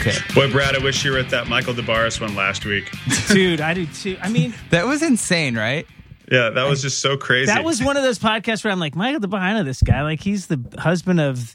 Okay. Boy, Brad, I wish you were at that Michael Des Barres one last week. Dude, I do too. I mean, That was insane, right? Yeah, that was just so crazy. that was one of those podcasts where I'm like, Michael Des Barres, I know this guy. Like, he's the husband of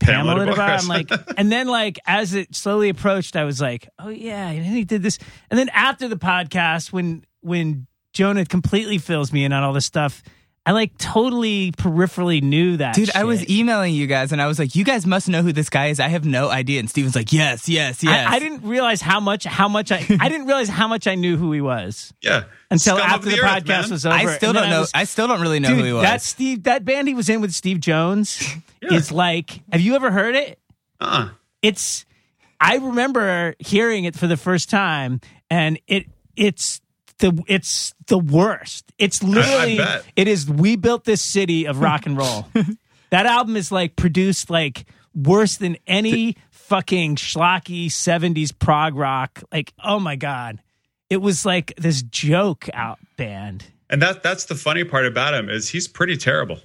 Pamela Pamela Des Barres. DeBarris. I'm like, and then like as it slowly approached, I was like, oh yeah, and then he did this. And then after the podcast, when when Jonah completely fills me in on all this stuff, I like totally peripherally knew that. Dude, I was emailing you guys and I was like, you guys must know who this guy is. I have no idea. And Steven's like, yes, yes, yes. I, I didn't realize how much how much I I didn't realize how much I knew who he was yeah. until Scum after the, earth, podcast man. was over. I still And don't know. was- I still don't really know Dude, who he was. that Steve, that band he was in with Steve Jones is like. Have you ever heard it? Uh-uh. It's. I remember hearing it for the first time, and it it's the it's the worst. It's literally bet. it is. We built this city of rock and roll. that album is like produced like worse than any fucking schlocky '70s prog rock. Like, oh my god, it was like this joke out band. And that that's the funny part about him is he's pretty terrible.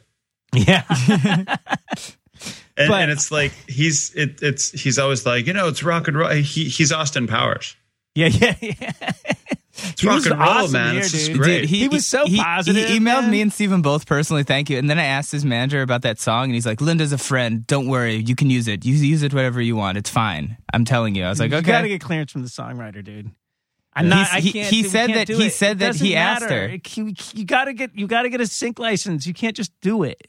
Yeah. And, But- and it's like he's it, it's he's always like you know it's rock and roll. He he's Austin Powers. Yeah, yeah, yeah. It's He rock was and roll, awesome man. here, it's just dude. great. He was so positive, He, emailed man. me and Steven both personally, thank you. And then I asked his manager about that song, and he's like, "Linda's a friend. Don't worry, you can use it. You use it whatever you want. It's fine. I'm telling you." I was like, you "Okay." You gotta get clearance from the songwriter, dude. I'm not. He's- I he- can't. he we said can't that- he it. said It that he doesn't asked matter. her. It- You, you gotta get. You gotta get a sync license. You can't just do it.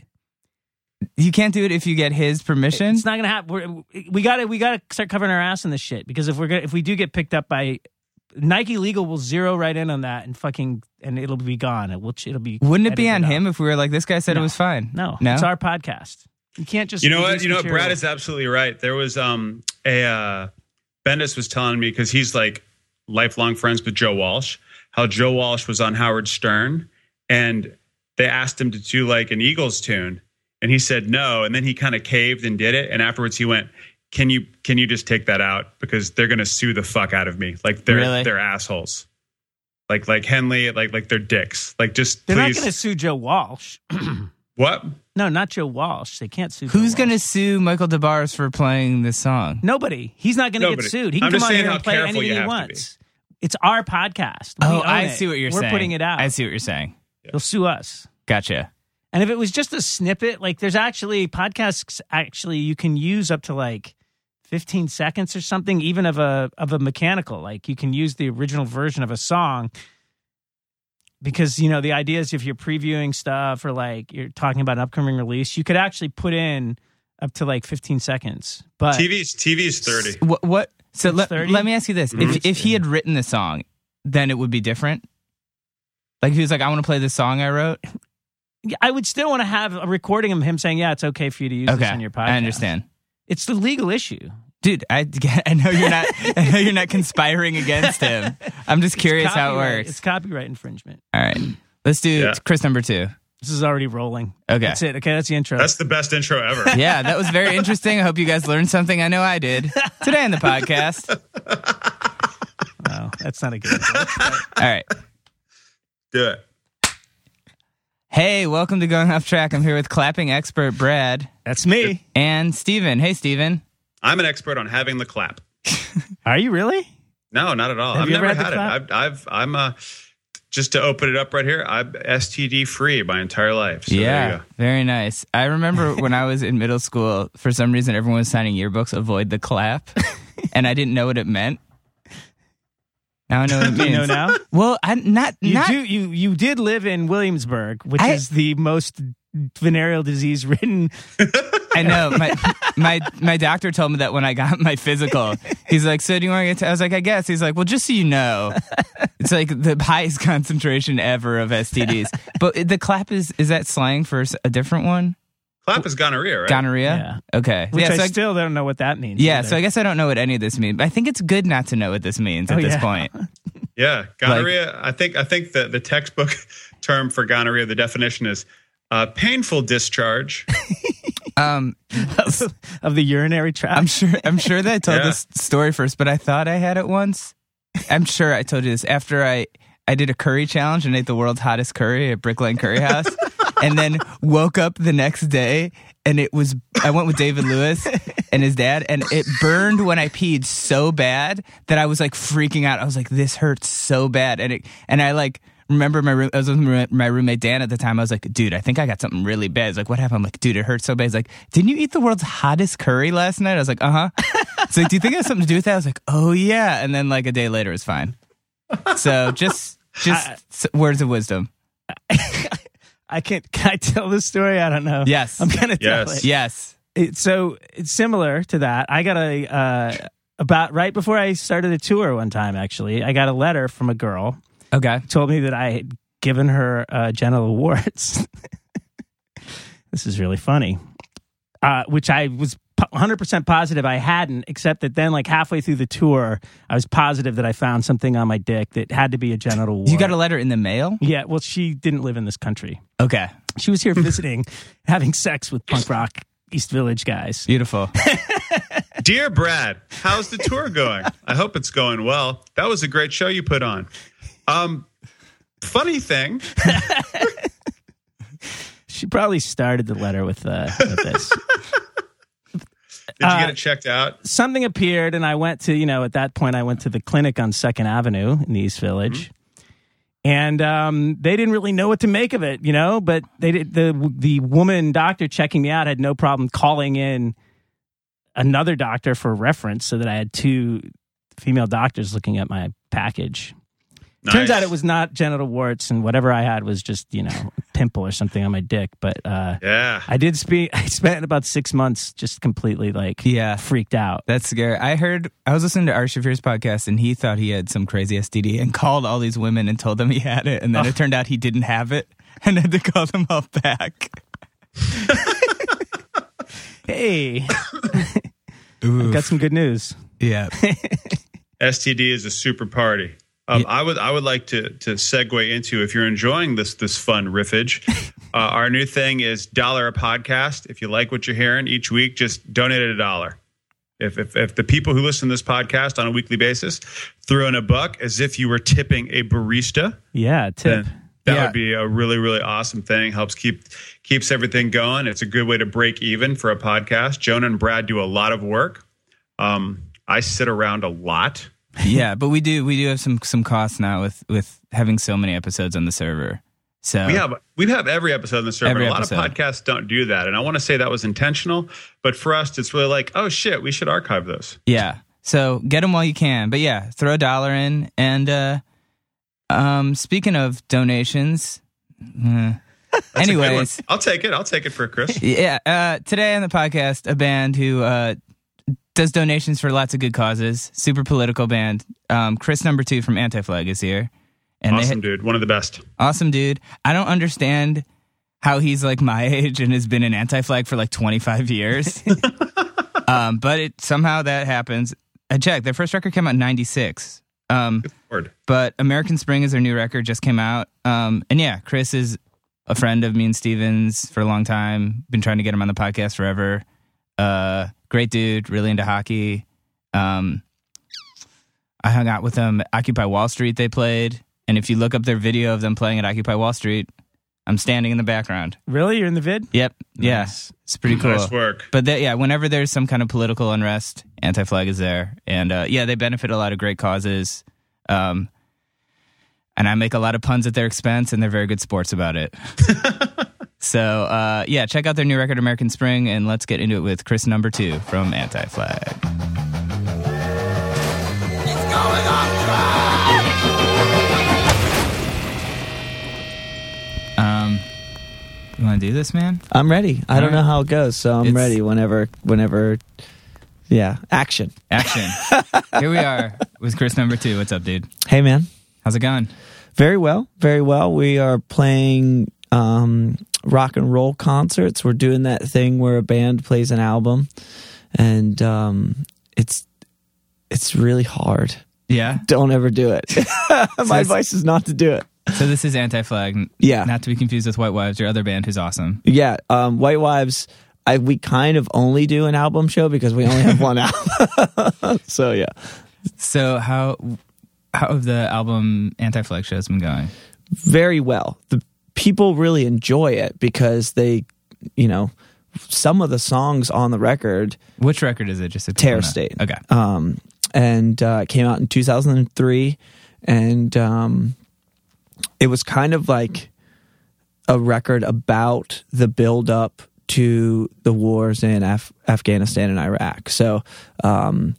You can't do it if you get his permission. It's not gonna happen. We're, we gotta. We gotta start covering our ass in this shit because if we're gonna, if we do get picked up by Nike Legal, will zero right in on that and fucking and it'll be gone. It will. It'll be. Wouldn't it be on edited out. him if we were like, "This guy said No. it was fine"? No, no. it's our podcast. You can't just. You know what? You know what? Brad is absolutely right. There was um a uh, Bendis was telling me because he's like lifelong friends with Joe Walsh. How Joe Walsh was on Howard Stern, and they asked him to do like an Eagles tune, and he said no, and then he kind of caved and did it, and afterwards he went. Can you can you just take that out because they're gonna sue the fuck out of me like they're Really? they're assholes like like Henley like like they're dicks like just They're please not gonna sue Joe Walsh. what No, not Joe Walsh. They can't sue. Joe Who's Walsh. going to sue Michael Des Barres for playing this song? Nobody. He's not going to get sued. He can I'm come on here and play anything he wants. It's our podcast. We Oh, own I it. see what you're saying. We're putting it out. I see what you're saying. They'll sue us. Gotcha. And if it was just a snippet, like there's actually podcasts actually you can use up to like 15 seconds or something, even of a of a mechanical. Like you can use the original version of a song. Because you know the idea is if you're previewing stuff or like you're talking about an upcoming release, you could actually put in up to like 15 seconds. But TV's TV's thirty What? what so It's let, 30? let me ask you this: if mm-hmm. if he had written the song, then it would be different. Like if he was like, "I want to play this song I wrote." I would still want to have a recording of him saying, "Yeah, it's okay for you to use Okay, this on your podcast." I understand, It's the legal issue. dude. I, I know you're not. I know you're not conspiring against him. I'm just curious how it Copyright- works. It's copyright infringement. All right, let's do Yeah. Chris number two. This is already rolling. Okay. That's it. Okay, that's the intro. That's the best intro ever. Yeah, that was very interesting. I hope you guys learned something. I know I did today on the podcast. no, that's not a good intro. All right. Do it. Hey, welcome to Going Off Track. I'm here with clapping expert Brad That's me. and Steven. Hey, Steven. I'm an expert on having the clap. Are you really? No, not at all. Have I've you ever never had the had, it. I've, I've, I'm uh, just to open it up right here. I'm STD free my entire life. So there you yeah, go. very nice. I remember when I was in middle school, for some reason, everyone was signing yearbooks, avoid the clap. and I didn't know what it meant. Now I know what it means. you know now? Well, I not You not do. You you did live in Williamsburg, which I- is the most venereal disease ridden. I know. My my my doctor told me that when I got my physical. He's like, "So do you want to get?" T-? I was like, "I guess." He's like, "Well, just so you know, it's like the highest concentration ever of STDs." But the clap is is that slang for a different one? Clap is gonorrhea, right? Gonorrhea. Okay. Which yeah. I So I, still don't know what that means. yeah. either. So I guess I don't know what any of this means. But I think it's good not to know what this means at Oh, this yeah. point. yeah, gonorrhea. I think I think the the textbook term for gonorrhea, the definition is uh, painful discharge. Um, of the urinary tract. I'm sure. I'm sure that I told Yeah. this story first, but I thought I had it once. I'm sure I told you this after I I did a curry challenge and ate the world's hottest curry at Brick Lane Curry House. And then woke up the next day and it was I went with David Lewis and his dad and it burned when I peed so bad that I was like freaking out. I was like, this hurts so bad. And it and I like remember my room, I was with my roommate Dan at the time. I was like, dude, I think I got something really bad. He's like, what happened? I'm like, dude, it hurts so bad. He's like, didn't you eat the world's hottest curry last night? I was like, uh huh. He's like, do you think it has something to do with that? I was like, oh yeah. And then like a day later, it was fine. So just just s- words of wisdom. I can't. Can I tell this story? I don't know. Yes. I'm gonna tell Yes. it. Yes. It- so it's similar to that. I got a uh, about right before I started a tour one time. Actually, I got a letter from a girl Okay. told me that I had given her uh, genital warts. this is really funny. Uh, which I was po- 100% positive I hadn't, except that then, like halfway through the tour, I was positive that I found something on my dick that had to be a genital wart. You got a letter in the mail? Yeah, well, she didn't live in this country. Okay. She was here visiting, having sex with punk rock East Village guys. Beautiful. Dear Brad, how's the tour going? I hope it's going well. That was a great show you put on. Um, funny thing, She probably started the letter with, uh, with this. Did you Uh, get it checked out? something appeared and I went to, you know, at that point I went to the clinic on Second Avenue in the East Village. And um, they didn't really know what to make of it, you know. But they did the the woman doctor checking me out had no problem calling in another doctor for reference, so that I had two female doctors looking at my package. Turns out it was not genital warts, and whatever I had was just you know pimple or something on my dick. But uh, Yeah. I did speak. I spent about six months just completely like Yeah. freaked out. That's scary. I heard I was listening to Ari Shaffir's podcast and he thought he had some crazy STD and called all these women and told them he had it and then it turned out he didn't have it and had to call them all back. Hey, I got some good news. Yeah. STD is a super party. Um, I would I would like to to segue into if you're enjoying this this fun riffage. Uh, our new thing is dollar a podcast. If you like what you're hearing each week, just donate a dollar. If, if if the people who listen to this podcast on a weekly basis threw in a buck as if you were tipping a barista, Yeah, tip. that Yeah. would be a really really awesome thing. Helps keep keeps everything going. It's a good way to break even for a podcast. Jonah and Brad do a lot of work. Um, I sit around a lot. yeah, but we do we do have some some costs now with with having so many episodes on the server. So We have we have every episode on the server. Every a lot episode. of podcasts don't do that, and I want to say that was intentional. But for us, it's really like, oh shit, we should archive those. Yeah. So get them while you can. But yeah, throw a dollar in. And uh, um, speaking of donations, uh, That's a good one. anyways, I'll take it. I'll take it for Chris. yeah. Uh, today on the podcast, a band who uh, does donations for lots of good causes, super political band. Um, Chris number two from Anti Flag is here, and awesome, dude. One of the best. awesome dude. I don't understand how he's like my age and has been an Anti Flag for like twenty five years. um, but it somehow that happens. I checked. Their first record came out in '96. Um, but American Spring is their new record, just came out. Um, and yeah, Chris is a friend of me and Stevens for a long time. Been trying to get him on the podcast forever. Uh, great dude, really into hockey. Um, I hung out with them Occupy Wall Street. They played, and if you look up their video of them playing at Occupy Wall Street, I'm standing in the background. Really, you're in the vid? Yep, yeah, it's pretty cool. Nice work. But they, yeah, whenever there's some kind of political unrest, Anti Flag is there, and uh, yeah, they benefit a lot of great causes. Um, and I make a lot of puns at their expense, and they're very good sports about it. so uh, yeah, check out their new record, American Spring, and let's get into it with Chris Number Two from Anti Flag. Um, you want to do this, man? I'm ready. I All don't right. know how it goes, so I'm It's- ready whenever, whenever. Yeah, action. Action. Here we are with Chris Number Two. What's up, dude? Hey, man. How's it going? Very well, very well. We are playing um, rock and roll concerts. We're doing that thing where a band plays an album, and um, it's it's really hard. Yeah. Don't ever do it. My advice is not to do it. So this is Anti Flag. Yeah. Not to be confused with White Wives, your other band who's awesome. Yeah, um, White Wives. I we kind of only do an album show because we only have one album. so yeah, So how how have the album Anti Flag shows been going? very well. The people really enjoy it because they, you know, some of the songs on the record Which record is it? Just a Terror State. Okay. um, and uh, it came out in 2003, and um, it was kind of like a record about the build up to the wars in Af- Afghanistan and Iraq. So um,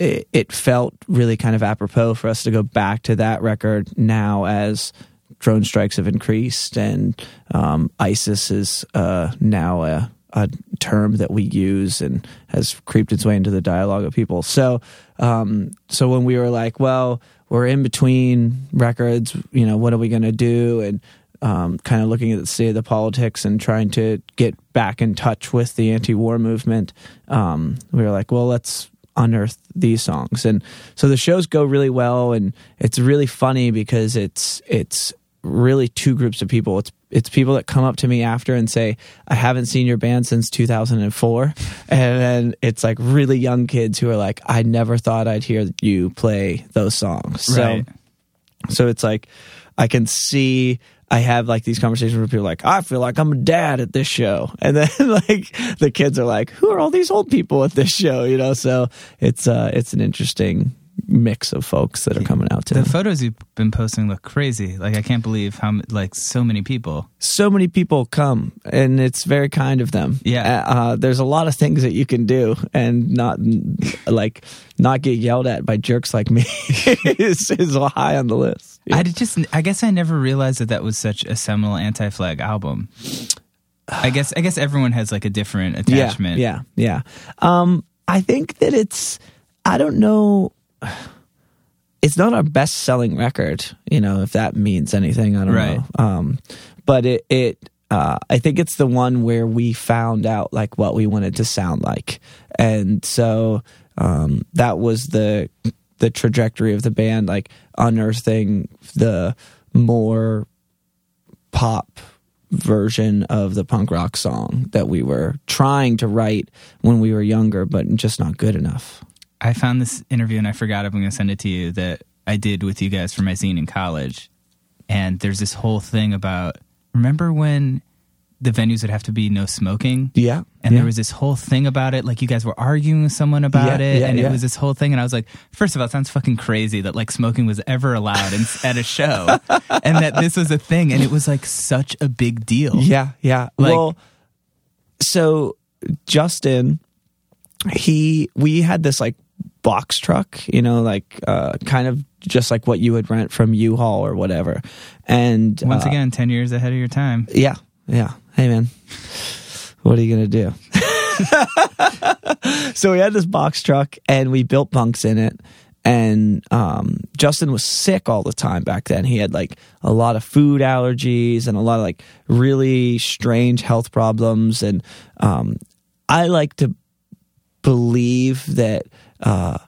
it, it felt really kind of apropos for us to go back to that record now as drone strikes have increased and um, ISIS is uh, now a, a term that we use and has creeped its way into the dialogue of people. So, um, so when we were like, well, we're in between records, you know, what are we going to do? And um, kind of looking at the state of the politics and trying to get back in touch with the anti-war movement, um, we were like, well, let's unearth these songs and so the shows go really well and it's really funny because it's it's really two groups of people it's it's people that come up to me after and say i haven't seen your band since 2004 and then it's like really young kids who are like i never thought i'd hear you play those songs Right. so so it's like I can see I have like these conversations where people are like, I feel like I'm a dad at this show. And then like the kids are like, Who are all these old people at this show? You know, so it's uh it's an interesting mix of folks that are coming out to The photos you've been posting look crazy. Like I can't believe how like so many people. so many people come and it's very kind of them Yeah. uh, uh, there's a lot of things that you can do and not like not get yelled at by jerks like me is, is high on the list I did just I guess I never realized that that was such a seminal anti-flag album. I guess I guess everyone has like a different attachment. Yeah, yeah, yeah. Um, I think that it's. I don't know. It's not our best selling record, you know, if that means anything. I don't Right. know. Um, but it, it, uh, I think it's the one where we found out like what we wanted to sound like, and so um, that was the the trajectory of the band, like unearthing the more pop version of the punk rock song that we were trying to write when we were younger, but just not good enough. I found this interview and I forgot if I'm going to send it to you that I did with you guys for my zine in college. And there's this whole thing about remember when the venues would have to be no smoking? Yeah. And yeah. there was this whole thing about it, like you guys were arguing with someone about Yeah, it, yeah, and it was this whole thing. And I was like, first of all, it sounds fucking crazy that like smoking was ever allowed in, at a show, and that this was a thing, and it was like such a big deal. Yeah, yeah. Like- well, so Justin, he we had this like box truck, you know, like uh, kind of just like what you would rent from U-Haul or whatever. And Once uh, again, ten years ahead of your time. yeah, yeah. Hey, man, what are you gonna do? so we had this box truck and we built bunks in it. And um, Justin was sick all the time back then. He had like a lot of food allergies and a lot of like really strange health problems. And um, I like to believe that uh,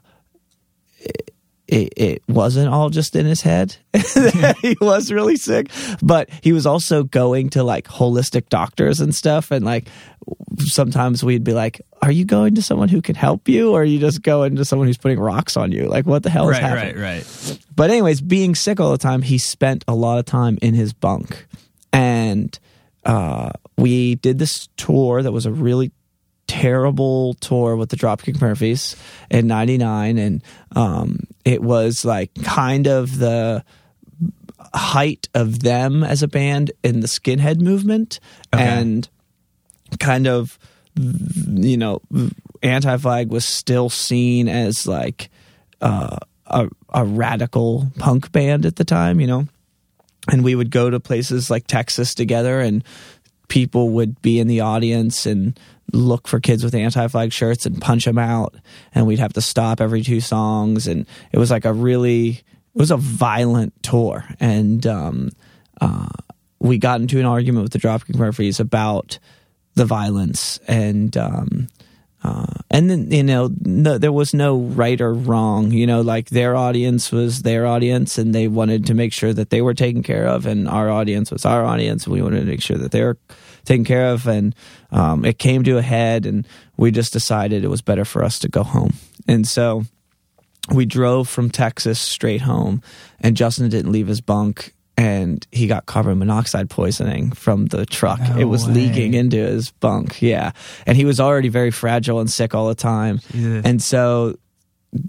it, it wasn't all just in his head. that he was really sick, but he was also going to like holistic doctors and stuff. And like sometimes we'd be like, "Are you going to someone who can help you, or are you just going to someone who's putting rocks on you? Like, what the hell is Right, happening?" right, right. But anyways, being sick all the time, he spent a lot of time in his bunk, and uh, we did this tour that was a really terrible tour with the Dropkick Murphys in '99, and um, it was like kind of the height of them as a band in the skinhead movement, Okay. and kind of you know anti-flag was still seen as like uh, a, a radical punk band at the time you know and we would go to places like texas together and people would be in the audience and look for kids with anti-flag shirts and punch them out and we'd have to stop every two songs and it was like a really it was a violent tour. And um, uh, we got into an argument with the Dropkick Murphys about the violence and um, uh, and then you know no, there was no right or wrong you know like their audience was their audience and they wanted to make sure that they were taken care of and our audience was our audience and we wanted to make sure that they were taken care of and um, it came to a head and we just decided it was better for us to go home and so we drove from Texas straight home, and Justin didn't leave his bunk. and he got carbon monoxide poisoning from the truck. No it was way. leaking into his bunk. Yeah. And he was already very fragile and sick all the time. Jesus. And so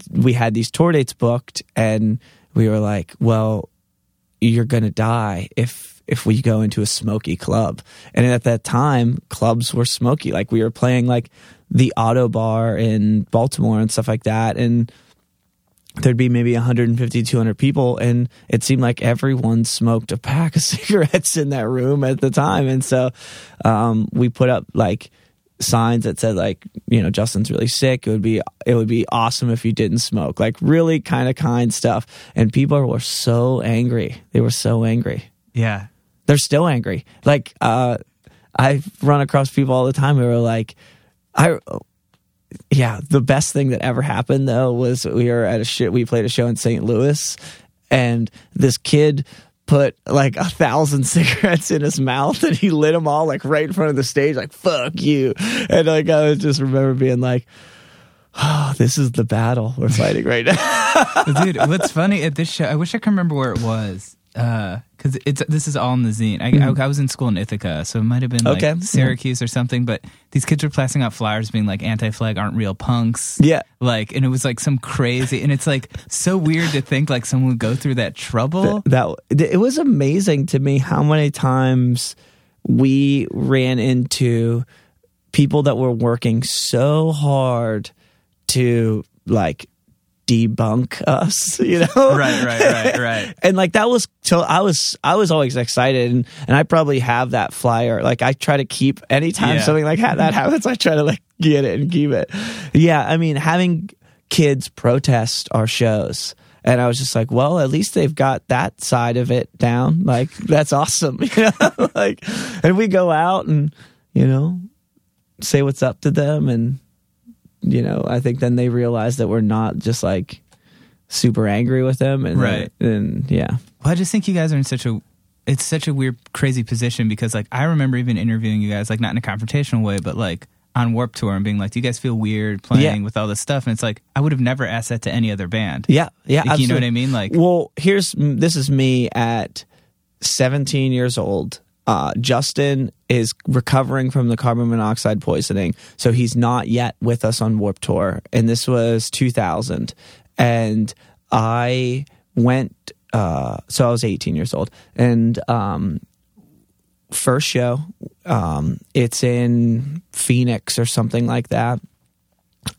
we had these tour dates booked and we were like, well, you're going to die if if we go into a smoky club. And at that time, clubs were smoky. Like we were playing like the Ottobar in Baltimore and stuff like that. And there'd be maybe 150 200 people. And it seemed like everyone smoked a pack of cigarettes in that room at the time. And so um, we put up like signs that said like you know justin's really sick. It would be it would be awesome if you didn't smoke. Like really kind of kind stuff. And people were so angry. They were so angry. Yeah. They're still angry. Like uh, I run across people all the time who are like, I. Yeah, the best thing that ever happened though was we were at a shit. We played a show in St. Louis, and this kid put like a thousand cigarettes in his mouth, and he lit them all like right in front of the stage, like "fuck you." And like I just remember being like, "Oh, this is the battle we're fighting right now." Dude, what's funny at this show? I wish I could remember where it was. Uh, because it's this is all in the zine. I, I, hmm. I was in school in Ithaca, so it might have been like Okay. Syracuse or something. But these kids were passing out flyers, being like "anti-flag aren't real punks." yeah, like, and it was like some crazy, and it's like so weird to think like someone would go through that trouble. that it was amazing to me how many times we ran into people that were working so hard to like debunk us you know? Right, right, right, right. and like that was so i was i was always excited and, and i probably have that flyer. Like i try to keep anytime Yeah. something like that, that happens i try to like get it and keep it. Yeah i mean having kids protest our shows and i was just like well at least they've got that side of it down. Like that's awesome you know? Like and we go out and you know say what's up to them and you know i think then they realize that we're not just like super angry with them and Right. and yeah Well, I just think you guys are in such a it's such a weird, crazy position because like I remember even interviewing you guys like not in a confrontational way, but like on Warp Tour and being like, "Do you guys feel weird playing Yeah. with all this stuff?" And it's like I would have never asked that to any other band. yeah yeah Like, you know what. I mean? Like, well here's this is me at 17 years old uh, justin is recovering from the carbon monoxide poisoning so he's not yet with us on warp tour and this was 2000 and i went uh, so i was 18 years old and um, first show um, it's in phoenix or something like that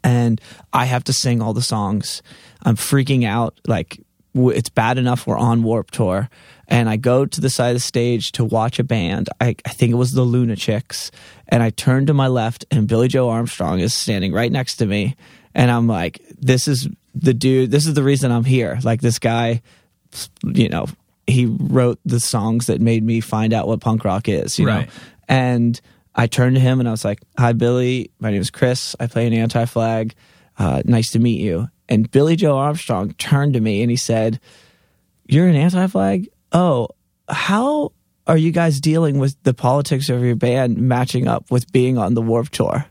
and I have to sing all the songs. I'm freaking out. Like it's bad enough we're on Warp Tour, and I go to the side of the stage to watch a band. I, I think it was the Lunachicks, and I turn to my left, and Billie Joe Armstrong is standing right next to me, and I'm like, "This is the dude. This is the reason I'm here." Like this guy, you know, he wrote the songs that made me find out what punk rock is. You Right. know, and I turned to him and I was like, "Hi, Billy. My name is Chris. I play an anti-flag. Uh, nice to meet you." And Billie Joe Armstrong turned to me and he said, "You're an anti-flag? Oh, how are you guys dealing with the politics of your band matching up with being on the Warp Tour?"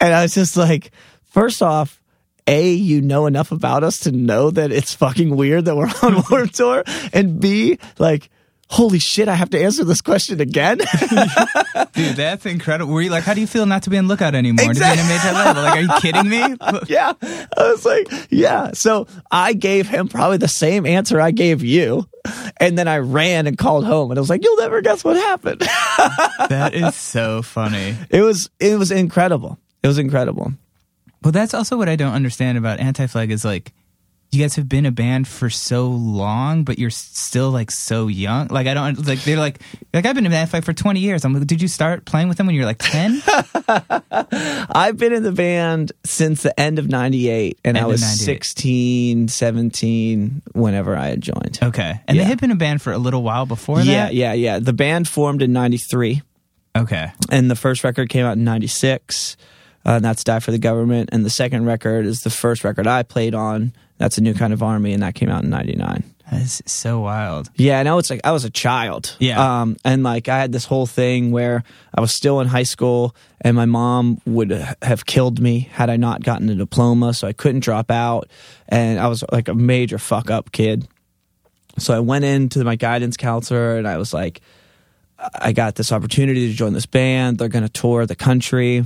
And I was just like, first off, A, you know enough about us to know that it's fucking weird that we're on Warp Tour. And B, like, holy shit, I have to answer this question again. dude, that's incredible. Were you like, how do you feel not to be on Lookout anymore? Exactly. To be in a major label? Like, are you kidding me? yeah. I was like, yeah. So I gave him probably the same answer I gave you. And then I ran and called home and I was like, you'll never guess what happened. that is so funny. it was, it was incredible. It was incredible. Well, that's also what I don't understand about Anti Flag is like, you guys have been a band for so long, but you're still like so young. Like I don't like they're like like I've been in Anti Flag for twenty years. I'm like, did you start playing with them when you were like ten? I've been in the band since the end of 98 and End I was 98. 16, 17 whenever I had joined. okay, and Yeah. they had been a band for a little while before Yeah, that. yeah, yeah. The band formed in 93 Okay, and the first record came out in 96. Uh, and that's Die for the Government. And the second record is the first record I played on. That's a new kind of army, and that came out in 99. that's so wild. Yeah, I know it's like I was a child. Yeah. Um, and like I had this whole thing where I was still in high school and my mom would have killed me had I not gotten a diploma, so I couldn't drop out. And I was like a major fuck up kid. so I went into my guidance counselor and I was like, I got this opportunity to join this band. They're going to tour the country.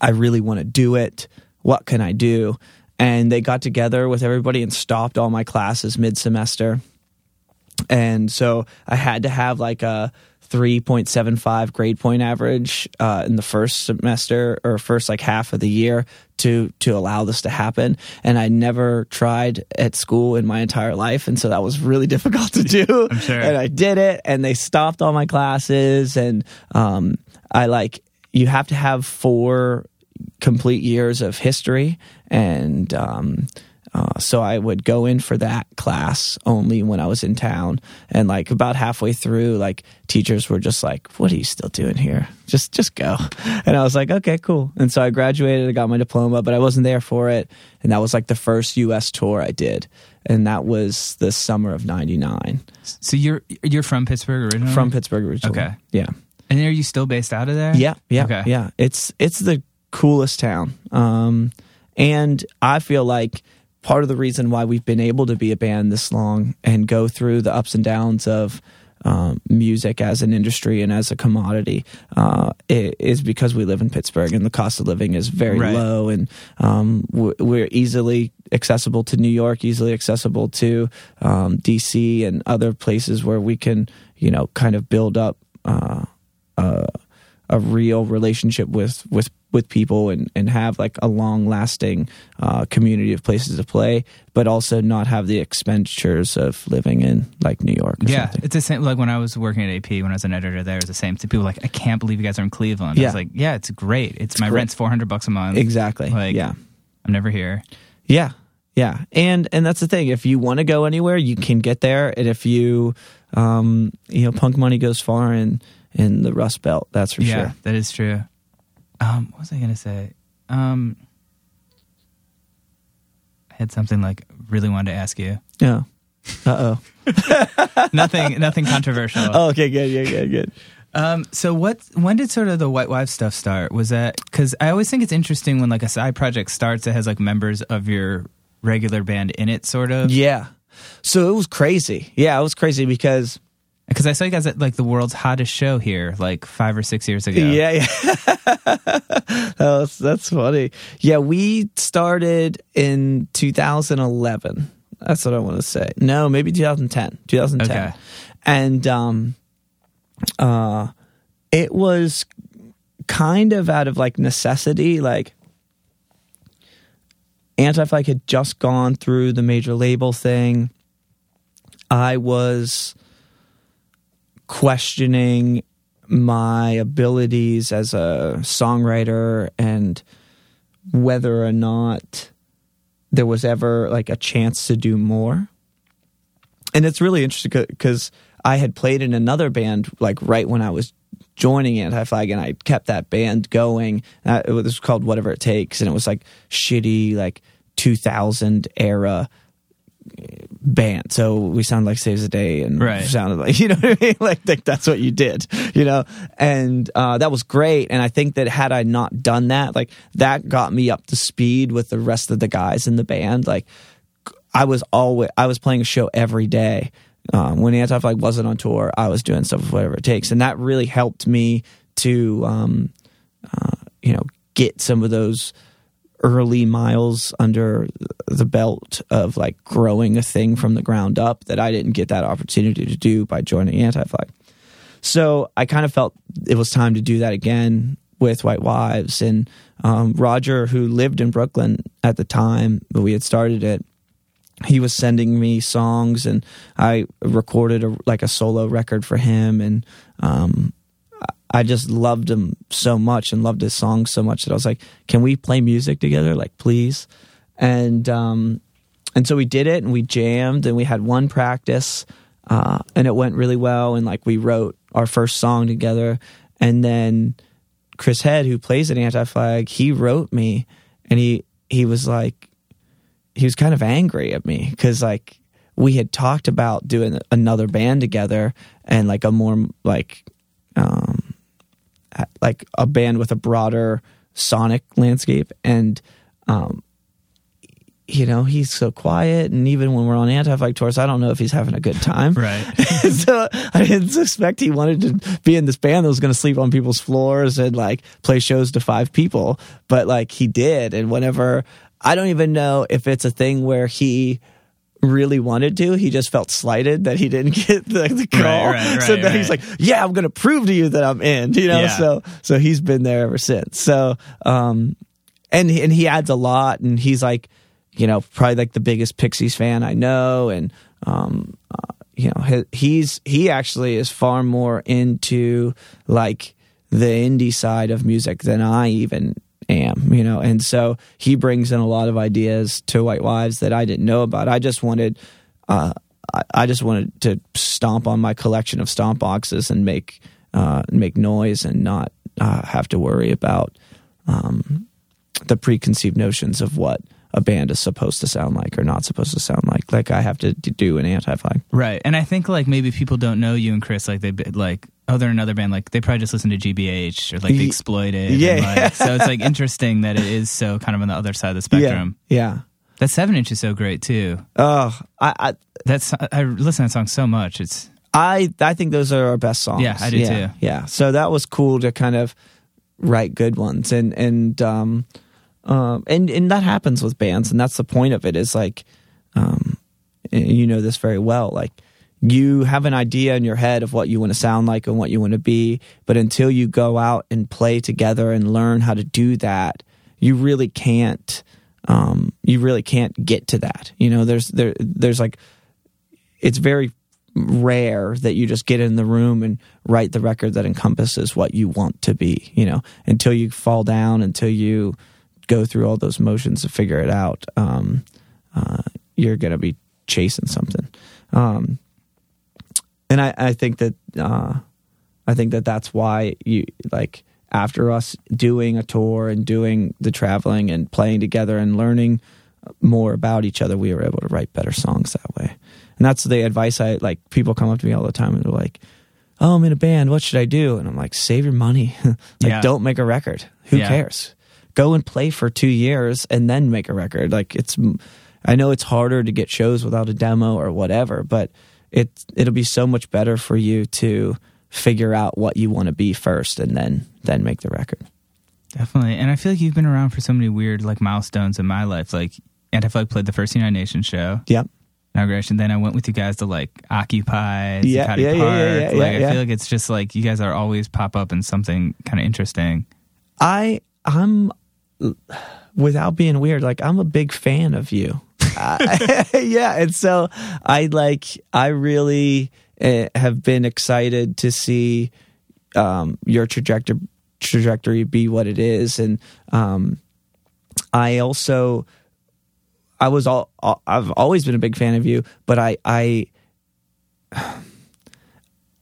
I really want to do it. What can I do? And they got together with everybody and stopped all my classes mid semester. And so I had to have like a 3.75 grade point average uh, in the first semester or first like half of the year to to allow this to happen and i never tried at school in my entire life and so that was really difficult to do sure. and i did it and they stopped all my classes and um, i like you have to have four complete years of history and um, uh, so I would go in for that class only when I was in town, and like about halfway through, like teachers were just like, "What are you still doing here? Just, just go." And I was like, "Okay, cool." And so I graduated, I got my diploma, but I wasn't there for it, and that was like the first U.S. tour I did, and that was the summer of '99 So you're you're from Pittsburgh originally? from Pittsburgh originally. Okay. yeah, And are you still based out of there? yeah, yeah, Okay. yeah. It's it's the coolest town, um, and I feel like part of the reason why we've been able to be a band this long and go through the ups and downs of um, music as an industry and as a commodity uh, is because we live in Pittsburgh and the cost of living is very Right. low and um, we're, we're easily accessible to New York, easily accessible to um, DC and other places where we can, you know, kind of build up uh, uh, a real relationship with with with people and and have like a long lasting uh, community of places to play, but also not have the expenditures of living in like New York. Or Yeah, something. it's the same. Like when I was working at AP, when I was an editor there, it was the same. People were like, I can't believe you guys are in Cleveland. I Yeah. was like, yeah, it's great. It's, my great. rent's four hundred bucks a month. exactly. Like, yeah, I'm never here. yeah, yeah. And and that's the thing. If you want to go anywhere, you can get there. And if you, um, you know, punk money goes far in in the Rust Belt. That's for yeah, sure. that is true. Um, what was I gonna say? Um, I had something like really wanted to ask you. Yeah. Uh oh. nothing, nothing controversial. Oh, okay. Good. Good. Good. Good. Um, so what? When did sort of the White Wife stuff start? Was that because I always think it's interesting when like a side project starts that has like members of your regular band in it, sort of. Yeah. So it was crazy. Yeah, it was crazy because Because I saw you guys at like the world's hottest show here, like five or six years ago. Yeah, yeah. that's, that's funny. Yeah, we started in 2011. That's what I want to say. No, maybe 2010. 2010. Okay. And um uh it was kind of out of like necessity like Anti-Flag had just gone through the major label thing. I was questioning my abilities as a songwriter and whether or not there was ever like a chance to do more. And it's really interesting because I had played in another band like right when I was joining Anti Flag, and I kept that band going. Uh, it was called Whatever It Takes, and it was like shitty like 2000 era band. So we sound like Saves the Day and Right. sounded like, you know what I mean? Like, like that's what you did, you know? And uh, that was great. And I think that had I not done that, like that got me up to speed with the rest of the guys in the band. Like I was always, I was playing a show every day. Um, when Anti Flag wasn't on tour, I was doing stuff with whatever it takes. And that really helped me to, um, uh, you know, get some of those early miles under the belt of like growing a thing from the ground up that I didn't get that opportunity to do by joining Anti Flag. So I kind of felt it was time to do that again with White Wives. And um, Roger, who lived in Brooklyn at the time that we had started it, he was sending me songs and I recorded a, like a solo record for him. And um, I just loved him so much and loved his songs so much that I was like, "Can we play music together? Like, please." And um, and so we did it, and we jammed, and we had one practice, uh, and it went really well. And like, we wrote our first song together, and then Chris Head, who plays at Anti Flag, he wrote me, and he he was like, he was kind of angry at me because like we had talked about doing another band together and like a more like um like a band with a broader sonic landscape and um you know, he's so quiet. And even when we're on anti flag tours, I don't know if he's having a good time. Right. so I didn't suspect he wanted to be in this band that was going to sleep on people's floors and like play shows to five people. But like he did. And whenever, I don't even know if it's a thing where he really wanted to. He just felt slighted that he didn't get the, the call. right, right, so then he's like, "Yeah, I'm going to prove to you that I'm in." You know, Yeah. so so he's been there ever since. So, um, and he- and he adds a lot, and he's like, you know, probably like the biggest Pixies fan I know, and um, uh, you know, he, he's he actually is far more into like the indie side of music than I even am, you know, and so he brings in a lot of ideas to White Wives that I didn't know about. I just wanted, uh, I, I just wanted to stomp on my collection of stomp boxes and make uh, make noise and not uh, have to worry about um, the preconceived notions of what a band is supposed to sound like or not supposed to sound like, like I have to do an anti-flag. Right. And I think like maybe people don't know you and Chris like they like oh they're another band like they probably just listen to GBH or like the Exploited. yeah. and, like, so it's like interesting that it is so kind of on the other side of the spectrum. Yeah, yeah. That seven inch is so great too. Oh, I, I, That's I listen to that song so much. It's I, I think those are our best songs. Yeah, I do yeah, too. Yeah, so that was cool to kind of write good ones, and and um, um, and and that happens with bands, and that's the point of it. Is like, um, you know this very well, like. You have an idea in your head of what you want to sound like and what you want to be, but until you go out and play together and learn how to do that, you really can't. Um, you really can't get to that. You know, there's there there's like it's very rare that you just get in the room and write the record that encompasses what you want to be, you know, until you fall down, until you go through all those motions to figure it out. Um, uh, you're to be chasing something. Um, and I, I think that, uh, I think that that's why you like after us doing a tour and doing the traveling and playing together and learning more about each other, we were able to write better songs that way. And that's the advice I like. People come up to me all the time and they're like, "Oh, I'm in a band. What should I do?" And I'm like, "Save your money. like, Yeah. don't make a record. Who Yeah. cares? Go and play for two years and then make a record. Like it's. I know it's harder to get shows without a demo or whatever, but it it'll be so much better for you to figure out what you want to be first and then then make the record. definitely. And I feel like you've been around for so many weird like milestones in my life. Like Anti-Flag played the first United Nations show. Yep. inauguration. Then I went with you guys to like Occupy, Yeah, yeah, yeah, Park. yeah, yeah, like yeah. I feel like it's just like you guys are always pop up in something kind of interesting. I I'm without being weird, like I'm a big fan of you. Yeah, and so I like I really uh, have been excited to see um, your trajectory trajectory be what it is, and um, I also I was all I've always been a big fan of you, but I I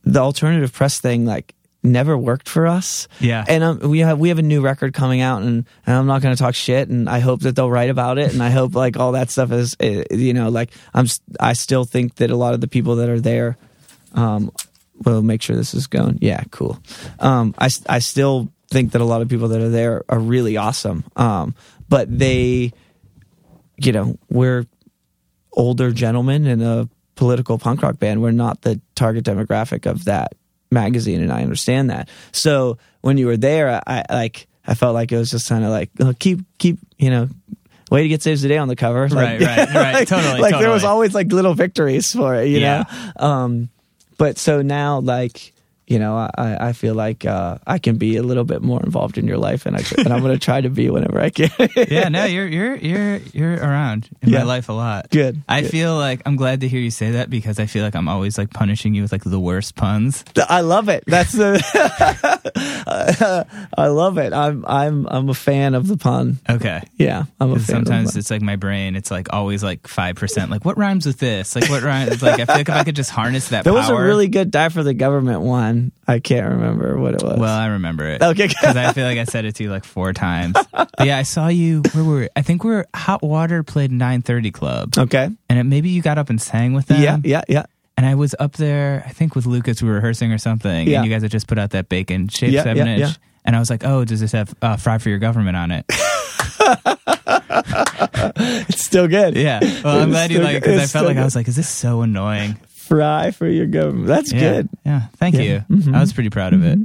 the alternative press thing like never worked for us. Yeah. And um, we have we have a new record coming out, and, and I'm not going to talk shit, and I hope that they'll write about it, and I hope like all that stuff is, uh, you know, like I'm I still think that a lot of the people that are there, um, will make sure this is going. Yeah, cool. Um, I I still think that a lot of people that are there are really awesome. Um, but they, you know, we're older gentlemen in a political punk rock band. We're not the target demographic of that magazine, and I understand that. So when you were there, I, I like I felt like it was just kind of like oh, keep keep you know. Way to get saves the day on the cover, Like- Right, right, right. like, Totally, Like there was always like little victories for it, you Yeah. know. Um, but so now, like you know, I, I feel like uh, I can be a little bit more involved in your life, and I and I'm going to try to be whenever I can. yeah, no, you're you're you're you're around in Yeah. my life a lot. Good, I good. feel like I'm glad to hear you say that because I feel like I'm always like punishing you with like the worst puns. I love it. That's the. I love it. I'm I'm I'm a fan of the pun. Okay. Yeah, I'm a fan. Sometimes it's like my brain. It's like always like five percent. Like what rhymes with this? Like what rhymes? Like I feel like if I could just harness that. There was a really good die for the government one. I can't remember what it was. Well, I remember it. Okay. Because I feel like I said it to you like four times. But yeah, I saw you. Where were we? I think we were Hot Water played 930 Club. okay. And it, maybe you got up and sang with them. Yeah, yeah, yeah. And I was up there, I think with Lucas, we were rehearsing or something. Yeah. And you guys had just put out that bacon shaped Yeah, seven yeah, inch. yeah. And I was like, oh, does this have uh, Fry for Your Government on it? it's still good. Yeah. Well, I'm glad you like it because I felt like I was like, is this so annoying? Fry for your government. That's Yeah. good. Yeah. Thank Yeah. you. Mhm. I was pretty proud of it.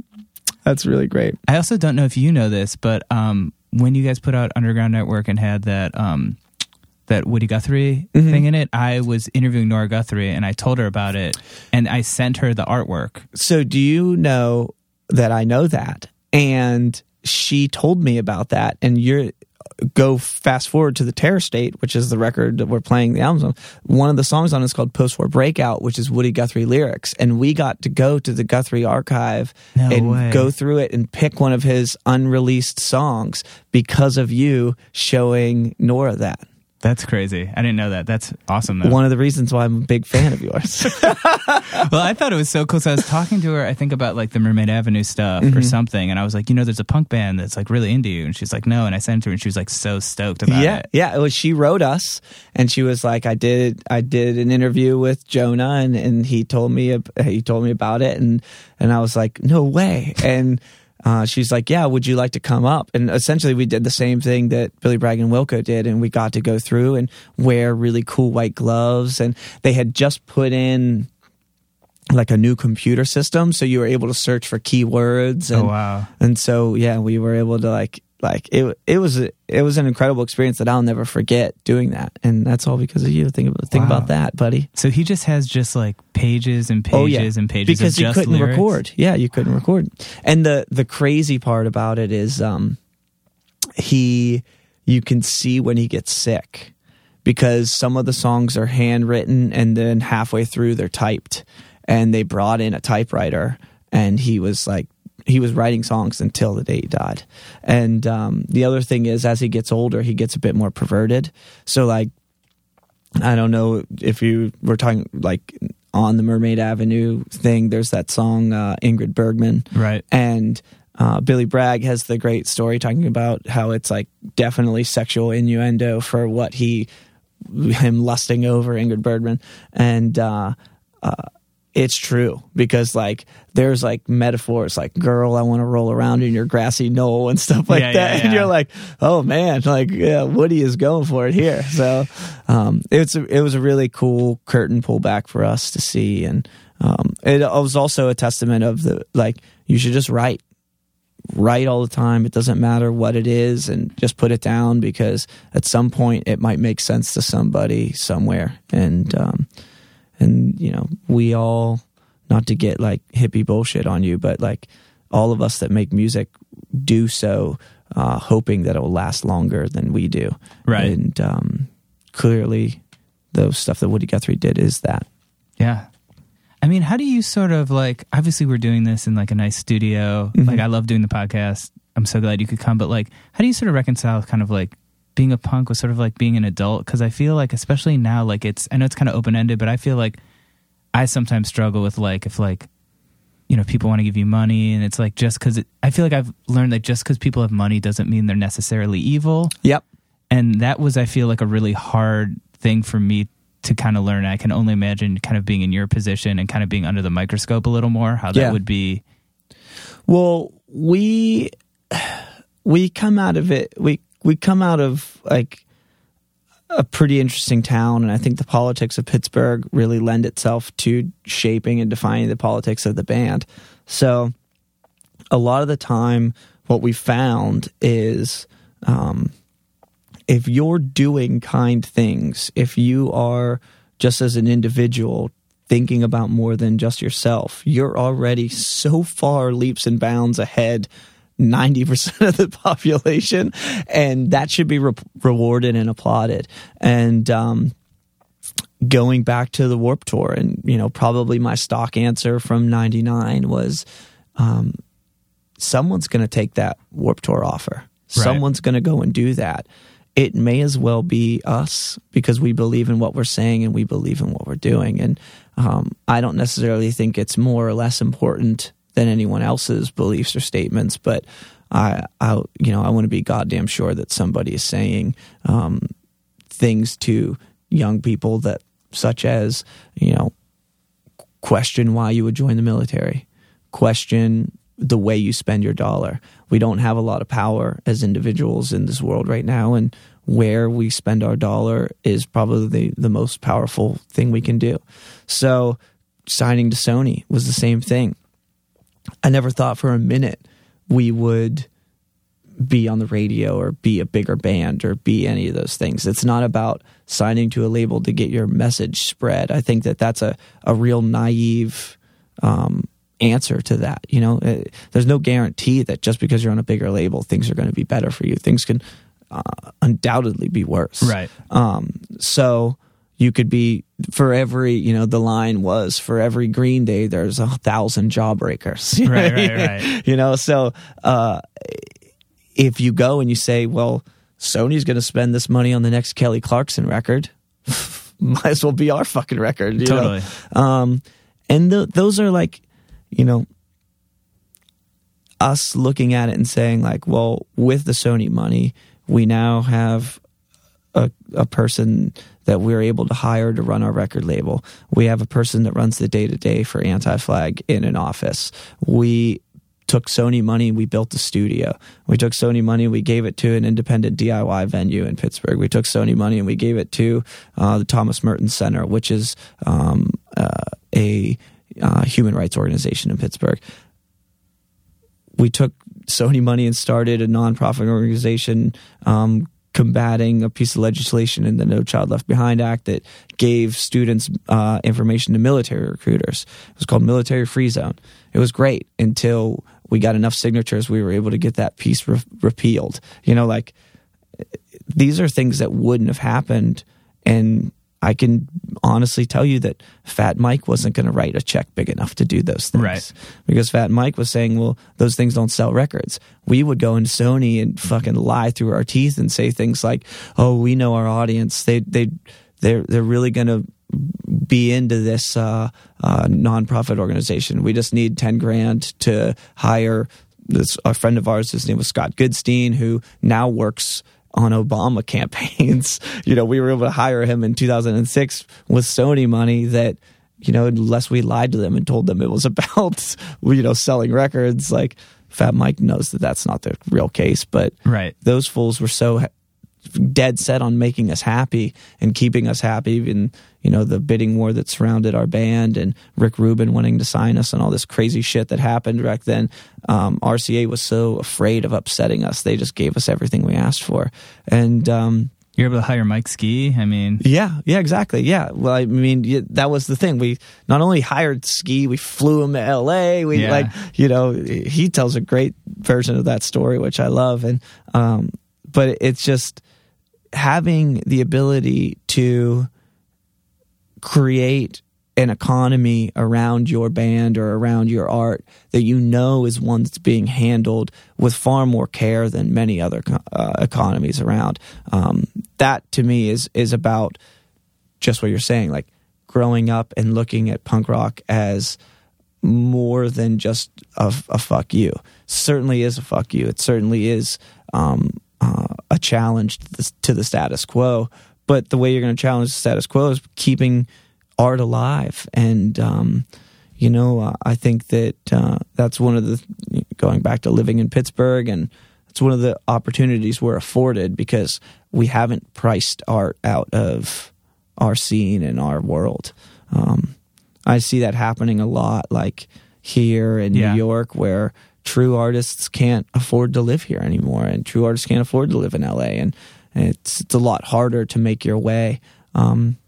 That's really great. I also don't know if you know this, but um, when you guys put out Underground Network and had that um, that Woody Guthrie Mhm. thing in it, I was interviewing Nora Guthrie and I told her about it, and I sent her the artwork. So, do you know that I know that? And she told me about that. And you're go fast forward to the Terror State, which is the record that we're playing the albums on. One of the songs on is called Post War Breakout, which is Woody Guthrie lyrics. And we got to go to the Guthrie archive No and way. go through it and pick one of his unreleased songs because of you showing Nora that. That's crazy. I didn't know that. That's awesome though. One of the reasons why I'm a big fan of yours. well, I thought it was so cool. So I was talking to her, I think about like the Mermaid Avenue stuff or mm-hmm. something, and I was like, you know, there's a punk band that's like really into you, and she's like, no, and I sent it to her, and she was like so stoked about yeah, it. yeah. yeah. was, she wrote us, and she was like, "I did, I did an interview with Jonah, and, and he told me, he told me about it, and and I was like, no way, and. Uh, she's like, yeah, would you like to come up? And essentially, we did the same thing that Billy Bragg and Wilco did, and we got to go through and wear really cool white gloves. And they had just put in like a new computer system, so you were able to search for keywords. And, Oh wow. and so yeah we were able to like like it it was a, it was an incredible experience that I'll never forget doing that. And that's all because of you. Think about think Wow. about that buddy. So he just has just like pages and pages oh yeah. and pages because of you couldn't lyrics? record. Yeah you couldn't record. And the the crazy part about it is um he you can see when he gets sick because some of the songs are handwritten and then halfway through they're typed. And they brought in a typewriter and he was like he was writing songs until the day he died. And um, the other thing is as he gets older he gets a bit more perverted. So like i don't know if you were talking like on the mermaid avenue thing there's that song uh, ingrid bergman. Right. and uh, Billy Bragg has the great story talking about how it's like definitely sexual innuendo for what he him lusting over Ingrid Bergman, and uh, uh, it's true because like there's like metaphors like "girl, I want to roll around in your grassy knoll" and stuff like Yeah, that, yeah, and yeah. you're like, oh man, like yeah, Woody is going for it here. So um, it's a, it was a really cool curtain pullback for us to see, and um, it was also a testament of the like you should just write write all the time. It doesn't matter what it is, and just put it down because at some point it might make sense to somebody somewhere. And um, and you know, we all not to get like hippie bullshit on you, but like all of us that make music do so uh, hoping that it will last longer than we do. Right. And um, clearly, the stuff that Woody Guthrie did is that. Yeah. I mean, how do you sort of like obviously we're doing this in like a nice studio. Mhm. Like I love doing the podcast. I'm so glad you could come, but like how do you sort of reconcile kind of like being a punk was sort of like being an adult cuz I feel like especially now like it's I know it's kind of open-ended, but I feel like I sometimes struggle with like if like you know people want to give you money and it's like just cuz I feel like I've learned that just cuz people have money doesn't mean they're necessarily evil Yep. and that was i feel like a really hard thing for me to kind of learn i can only imagine kind of being in your position and kind of being under the microscope a little more how that Yeah. would be Well, we we come out of it. We we come out of like a pretty interesting town, and I think the politics of Pittsburgh really lend itself to shaping and defining the politics of the band. So, a lot of the time, what we found is. Um, if you're doing kind things, if you are just as an individual thinking about more than just yourself, you're already so far leaps and bounds ahead 90% of the population and that should be re- rewarded and applauded. And um going back to the Warped Tour and you know probably my stock answer from 99 was um someone's going to take that Warped Tour offer. Right. Someone's going to go and do that. It may as well be us because we believe in what we're saying and we believe in what we're doing. And um, I don't necessarily think it's more or less important than anyone else's beliefs or statements, but I, I you know, I want to be goddamn sure that somebody is saying um, things to young people that, such as, you know, question why you would join the military, question the way you spend your dollar. We don't have a lot of power as individuals in this world right now, and where we spend our dollar is probably the, the most powerful thing we can do. So signing to Sony was the same thing. I never thought for a minute we would be on the radio or be a bigger band or be any of those things. It's not about signing to a label to get your message spread. I think that that's a, a real naive um, answer to that. You know, uh, there's no guarantee that just because you're on a bigger label, things are going to be better for you. Things can uh, undoubtedly be worse. Right. Um, so you could be for every you know the line was for every green day there's a thousand jawbreakers Right, right, right. you know so uh if you go and you say well sony's going to spend this money on the next kelly clarkson record might as well be our fucking record you know? Totally. um and th- those are like you know us looking at it and saying like well with the sony money we now have a, a person that we're able to hire to run our record label. We have a person that runs the day to day for Anti Flag in an office. We took Sony money, we built a studio. We took Sony money, we gave it to an independent DIY venue in Pittsburgh. We took Sony money and we gave it to uh, the Thomas Merton Center, which is um, uh, a uh, human rights organization in Pittsburgh. We took Sony money and started a nonprofit organization um, combating a piece of legislation in the No Child Left Behind Act that gave students uh, information to military recruiters. It was called Military Free Zone. It was great until we got enough signatures, we were able to get that piece re- repealed. You know, like these are things that wouldn't have happened. And I can honestly tell you that Fat Mike wasn't going to write a check big enough to do those things. Right. Because Fat Mike was saying, well, those things don't sell records. We would go into Sony and fucking lie through our teeth and say things like, oh, we know our audience. They, they, they're, they're really going to be into this uh, uh, nonprofit organization. We just need 10 grand to hire this a friend of ours. His name was Scott Goodstein, who now works on Obama campaigns. you know, we were able to hire him in 2006 with Sony money that, you know, unless we lied to them and told them it was about, you know, selling records, like Fat Mike knows that that's not the real case. But Right. those fools were so dead set on making us happy and keeping us happy in you know the bidding war that surrounded our band and Rick Rubin wanting to sign us and all this crazy shit that happened back then. Um, RCA was so afraid of upsetting us; they just gave us everything we asked for. And um, You're able to hire Mike Ski. I mean, yeah, yeah, exactly. Yeah. Well, I mean, that was the thing. We not only hired Ski, we flew him to L.A. We Yeah. like, you know, he tells a great version of that story, which I love. And, um, but it's just having the ability to create an economy around your band or around your art that you know is one that's being handled with far more care than many other uh, economies around. Um, that to me is is about just what you're saying, like growing up and looking at punk rock as more than just a, a fuck you. Certainly is a fuck you. It certainly is um, uh, a challenge to the, to the status quo. But the way you're going to challenge the status quo is keeping art alive. And, um, you know, uh, I think that uh, that's one of the, going back to living in Pittsburgh, and it's one of the opportunities we're afforded because we haven't priced art out of our scene and our world. Um, I see that happening a lot, like here in Yeah. New York, where true artists can't afford to live here anymore, and true artists can't afford to live in LA, and it's it's a lot harder to make your way. Um,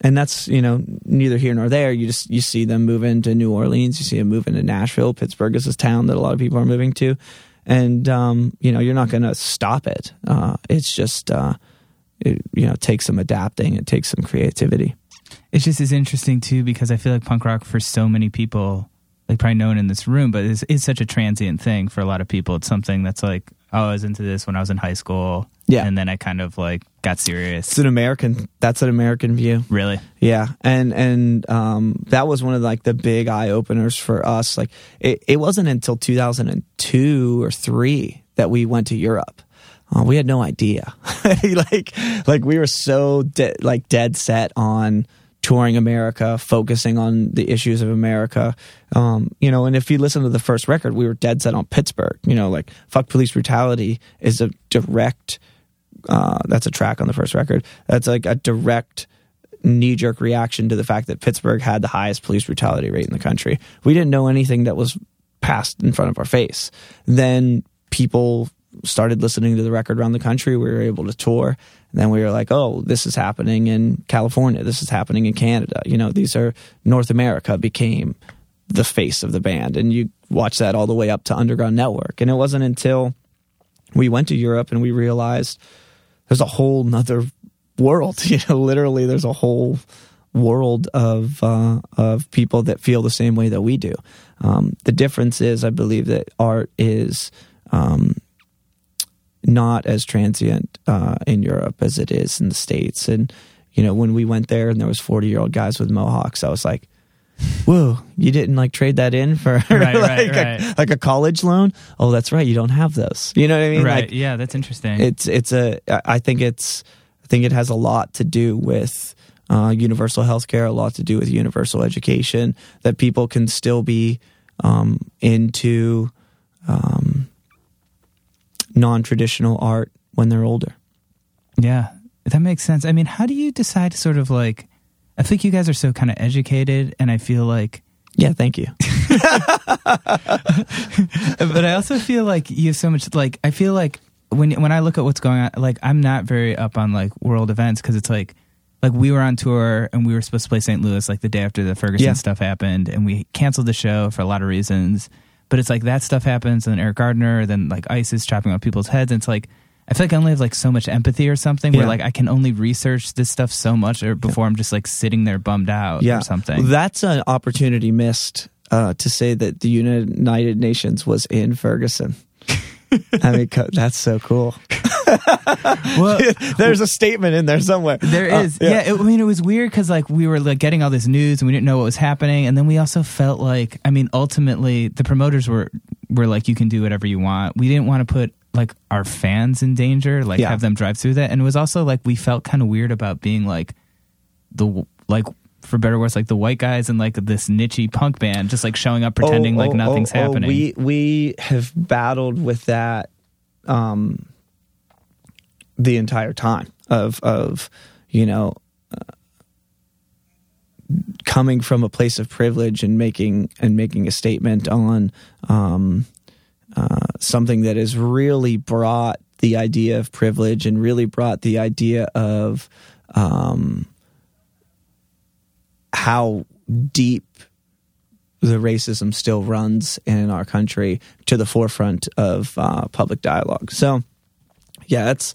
and that's you know neither here nor there. You just you see them move into New Orleans, you see them move into Nashville. Pittsburgh is this town that a lot of people are moving to, and um, you know you're not going to stop it. Uh, it's just uh, it, you know takes some adapting, it takes some creativity. it's just as interesting too because I feel like punk rock for so many people, like probably no one in this room, but it's, it's such a transient thing for a lot of people. It's something that's like, oh, I was into this when I was in high school, Yeah. and then I kind of like got serious. It's an American. That's an American view. Really, Yeah, and and um, that was one of like the big eye openers for us. Like it, it wasn't until 2002 or three that we went to Europe. Uh, we had no idea. like like we were so de- like dead set on touring America, focusing on the issues of America. Um, you know, and if you listen to the first record, we were dead set on Pittsburgh. You know, like fuck police brutality is a direct uh, that's a track on the first record. That's like a direct knee jerk reaction to the fact that Pittsburgh had the highest police brutality rate in the country. We didn't know anything that was passed in front of our face. Then people started listening to the record around the country. We were able to tour. And then we were like, oh, this is happening in California. This is happening in Canada. You know, these are North America became the face of the band. And you watch that all the way up to Underground Network. And it wasn't until we went to Europe and we realized there's a whole nother world. You know, literally, there's a whole world of uh, of people that feel the same way that we do. Um, the difference is, I believe that art is um, not as transient uh, in Europe as it is in the states. And you know, when we went there and there was forty year old guys with mohawks, I was like. Whoa! You didn't like trade that in for Right, like, right, a, like a college loan? Oh, that's right. You don't have those. You know what I mean? right. Like, yeah, that's interesting. it's it's a I think it's I think it has a lot to do with uh, universal health care, a lot to do with universal education, that people can still be um, into um, non traditional art when they're older. Yeah, that makes sense. I mean, how do you decide to sort of like? I think you guys are so kind of educated, and I feel like, Yeah, thank you. but I also feel like you have so much. Like, I feel like when when I look at what's going on, like I'm not very up on like world events because it's like, like we were on tour and we were supposed to play St. Louis like the day after the Ferguson Yeah. stuff happened, and we canceled the show for a lot of reasons. But it's like that stuff happens, and then Eric Gardner, then like ISIS chopping off people's heads, and it's like. I feel like I only have like so much empathy or something where like I can only research this stuff so much or before I'm just like sitting there bummed out yeah, or something. That's an opportunity missed uh, to say that the United Nations was in Ferguson. I mean, that's so cool. well, There's a statement in there somewhere. There is. Uh, is. yeah, it, I mean, it was weird because like we were like getting all this news and we didn't know what was happening, and then we also felt like, I mean, ultimately the promoters were were like, you can do whatever you want. We didn't want to put like our fans in danger, like Yeah. have them drive through that, and it was also like we felt kind of weird about being like the like. For better or worse, like the white guys and like this nichey punk band, just like showing up pretending Oh, like oh, nothing's oh, oh, happening. We we have battled with that um, the entire time of of you know uh, coming from a place of privilege and making and making a statement on um, uh, something that has really brought the idea of privilege and really brought the idea of um, how deep the racism still runs in our country to the forefront of uh, public dialogue. So, yeah, that's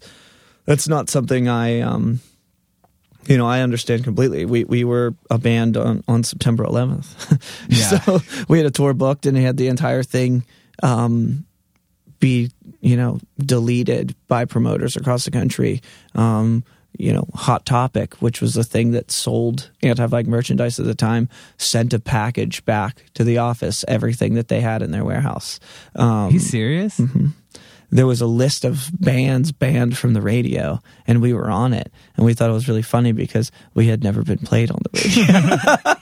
that's not something I, um, you know, I understand completely. We we were a band on on September 11th, Yeah. so we had a tour booked and had the entire thing um, be you know deleted by promoters across the country. Um, you know, Hot Topic, which was the thing that sold anti-flag merchandise at the time, sent a package back to the office, everything that they had in their warehouse. Um, He's serious? there was a list of bands banned from the radio, and we were on it, and we thought it was really funny because we had never been played on the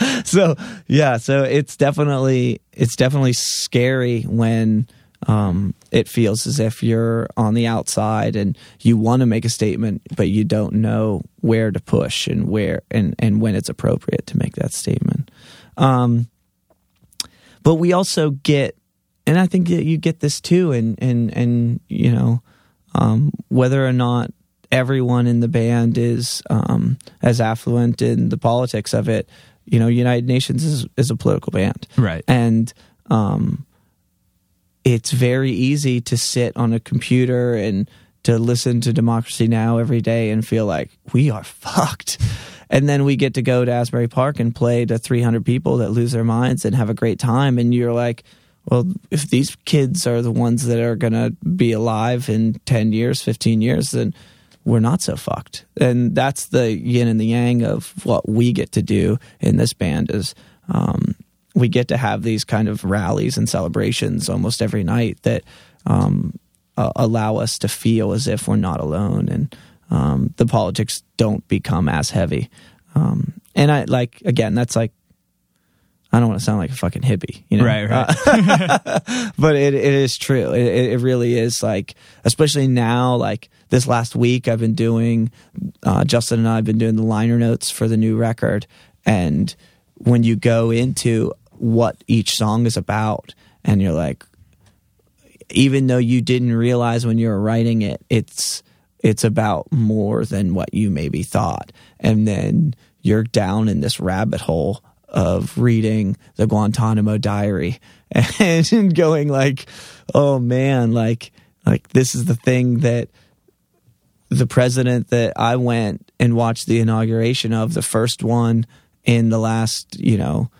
radio. so yeah, so it's definitely it's definitely scary when um, it feels as if you're on the outside and you want to make a statement, but you don't know where to push and where and and when it's appropriate to make that statement. Um, but we also get and I think that you get this too, and and and you know, um, whether or not everyone in the band is um, as affluent in the politics of it, you know, United Nations is is a political band, Right. and um, it's very easy to sit on a computer and to listen to Democracy Now every day and feel like we are fucked. And then we get to go to Asbury Park and play to 300 people that lose their minds and have a great time. And you're like, well, if these kids are the ones that are going to be alive in 10 years, 15 years, then we're not so fucked. And that's the yin and the yang of what we get to do in this band is um, we get to have these kind of rallies and celebrations almost every night that um, uh, allow us to feel as if we're not alone and um, the politics don't become as heavy. Um, and I like again, that's like I don't want to sound like a fucking hippie, you know? Right, right. Uh, but it, it is true. It, it really is like, especially now, like this last week, I've been doing, uh, Justin and I have been doing the liner notes for the new record. And when you go into what each song is about, and you're like, even though you didn't realize when you were writing it, it's it's about more than what you maybe thought. And then you're down in this rabbit hole of reading the Guantanamo Diary and going like, "Oh man, like like this is the thing that the president that I went and watched the inauguration of, the first one in the last, you know,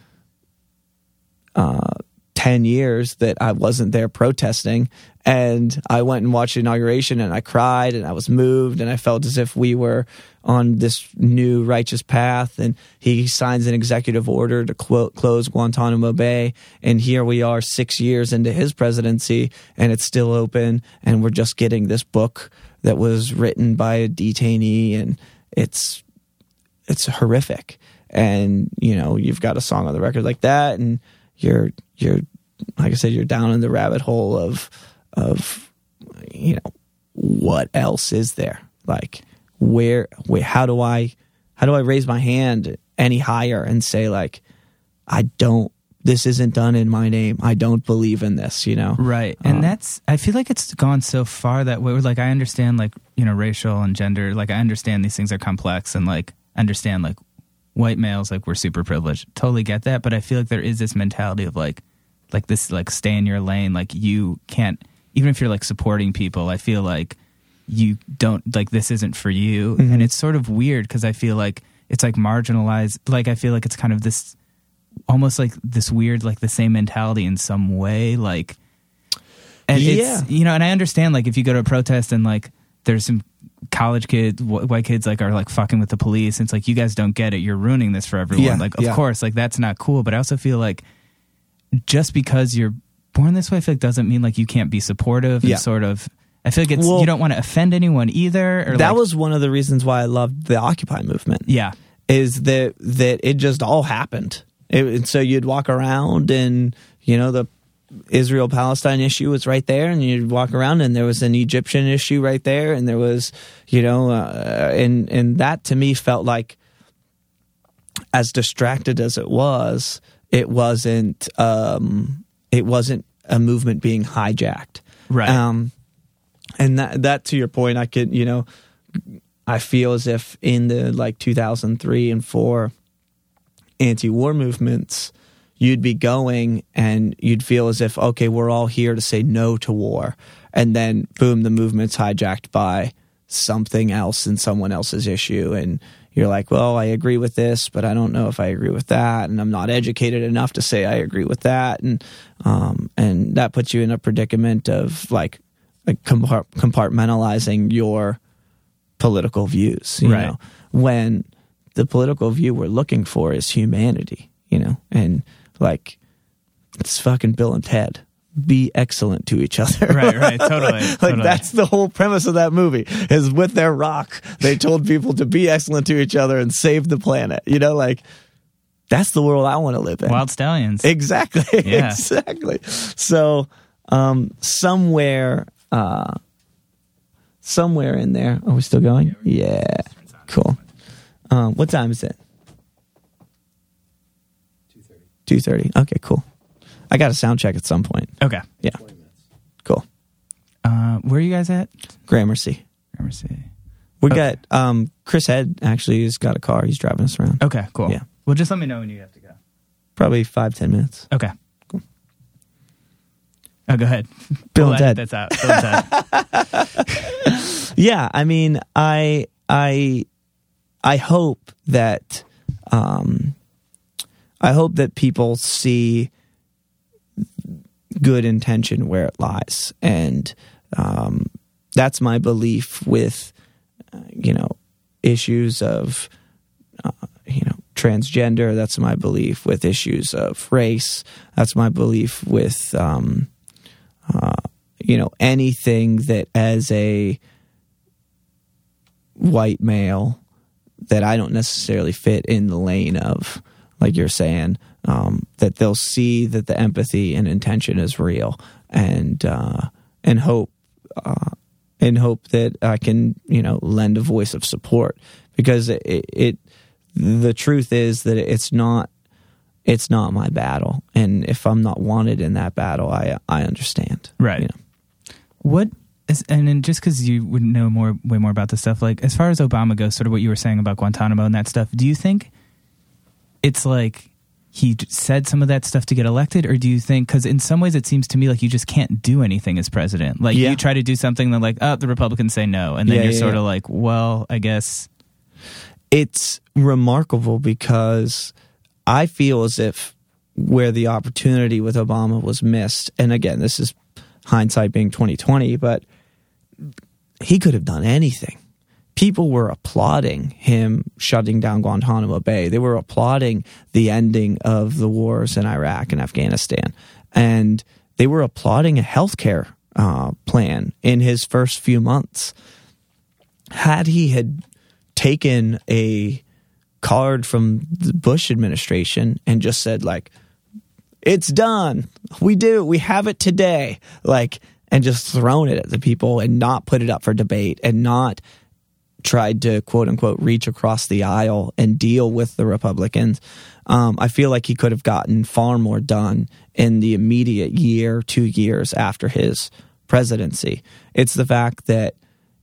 uh 10 years that I wasn't there protesting. And I went and watched the inauguration and I cried and I was moved and I felt as if we were on this new righteous path. And he signs an executive order to clo- close Guantanamo Bay. And here we are six years into his presidency and it's still open. And we're just getting this book that was written by a detainee and it's, it's horrific. And, you know, you've got a song on the record like that and, you're you're like I said, you're down in the rabbit hole of of you know what else is there? Like where where how do I how do I raise my hand any higher and say like I don't this isn't done in my name. I don't believe in this, you know. Right. And Um, that's I feel like it's gone so far that way like I understand like, you know, racial and gender, like I understand these things are complex and like understand like white males like we're super privileged. Totally get that, but I feel like there is this mentality of like like this like stay in your lane, like you can't even if you're like supporting people, I feel like you don't like this isn't for you mm-hmm. and it's sort of weird because I feel like it's like marginalized like I feel like it's kind of this almost like this weird like the same mentality in some way like and Yeah. it's you know and i understand like if you go to a protest and like there's some college kids wh- white kids like are like fucking with the police and it's like you guys don't get it you're ruining this for everyone Yeah, like of yeah. course like that's not cool but i also feel like just because you're born this way i feel like doesn't mean like you can't be supportive Yeah. and sort of i feel like it's Well- you don't want to offend anyone either or that like- was one of the reasons why I loved the Occupy movement. yeah is that that it just all happened. It, and so you'd walk around, and you know the Israel Palestine issue was right there, and you'd walk around, and there was an Egyptian issue right there, and there was you know, uh, and and that to me felt like as distracted as it was, it wasn't um, it wasn't a movement being hijacked. Right. Um, and that that to your point, I could you know, I feel as if in the like 2003 and four anti-war movements, you'd be going and you'd feel as if okay, we're all here to say no to war, and then boom, the movement's hijacked by something else and someone else's issue. And you're like, well, I agree with this, but I don't know if I agree with that, and I'm not educated enough to say I agree with that, and um, and that puts you in a predicament of like, like compartmentalizing your political views, you Right. know, when the political view we're looking for is humanity, you know, and like it's fucking Bill and Ted. Be excellent to each other. Right, right, totally, like totally. that's the whole premise of that movie. Is with their rock, they told people to be excellent to each other and save the planet. You know, like that's the world I want to live in. wild stallions Exactly. Yeah. Exactly. So um, somewhere, uh, somewhere in there. Are we still going? Yeah. Cool. Um, what time is it? Two thirty. Okay. Cool. I got a sound check at some point. okay Yeah. Cool. uh where are you guys at Gramercy. see We Okay. got um, Chris Head. Actually, has got a car. He's driving us around. okay cool Yeah. well just let me know when you have to go Probably five ten minutes. Okay. Cool. Oh, go ahead. Bill and Ted. That's out. Bill and Ted. yeah i mean i i i hope that um i hope that people see good intention where it lies. And um that's my belief with uh, you know issues of uh, you know transgender. That's my belief with issues of race. That's my belief with um uh, you know anything that as a white male that I don't necessarily fit in the lane of like you're saying, um, that they'll see that the empathy and intention is real, and uh, and hope uh, and hope that I can you know lend a voice of support because it, it the truth is that it's not it's not my battle, and if I'm not wanted in that battle, I I understand. Right. You know? What is, and then just because you would know more, way more about this stuff, like as far as Obama goes, sort of what you were saying about Guantanamo and that stuff, do you think it's like he said some of that stuff to get elected, or do you think, because in some ways it seems to me like you just can't do anything as president? Like Yeah. you try to do something, then like, oh, the Republicans say no. And then Yeah, you're yeah, sort of like, well, I guess. it's remarkable because I feel as if where the opportunity with Obama was missed, and again, this is hindsight being twenty twenty, but he could have done anything. People were applauding him shutting down Guantanamo Bay. They were applauding the ending of the wars in Iraq and Afghanistan, and they were applauding a healthcare uh, plan in his first few months. Had he had taken a card from the Bush administration and just said like it's done. We do. We have it today. Like and just thrown it at the people and not put it up for debate and not tried to quote unquote reach across the aisle and deal with the Republicans. Um, I feel like he could have gotten far more done in the immediate year, two years after his presidency. It's the fact that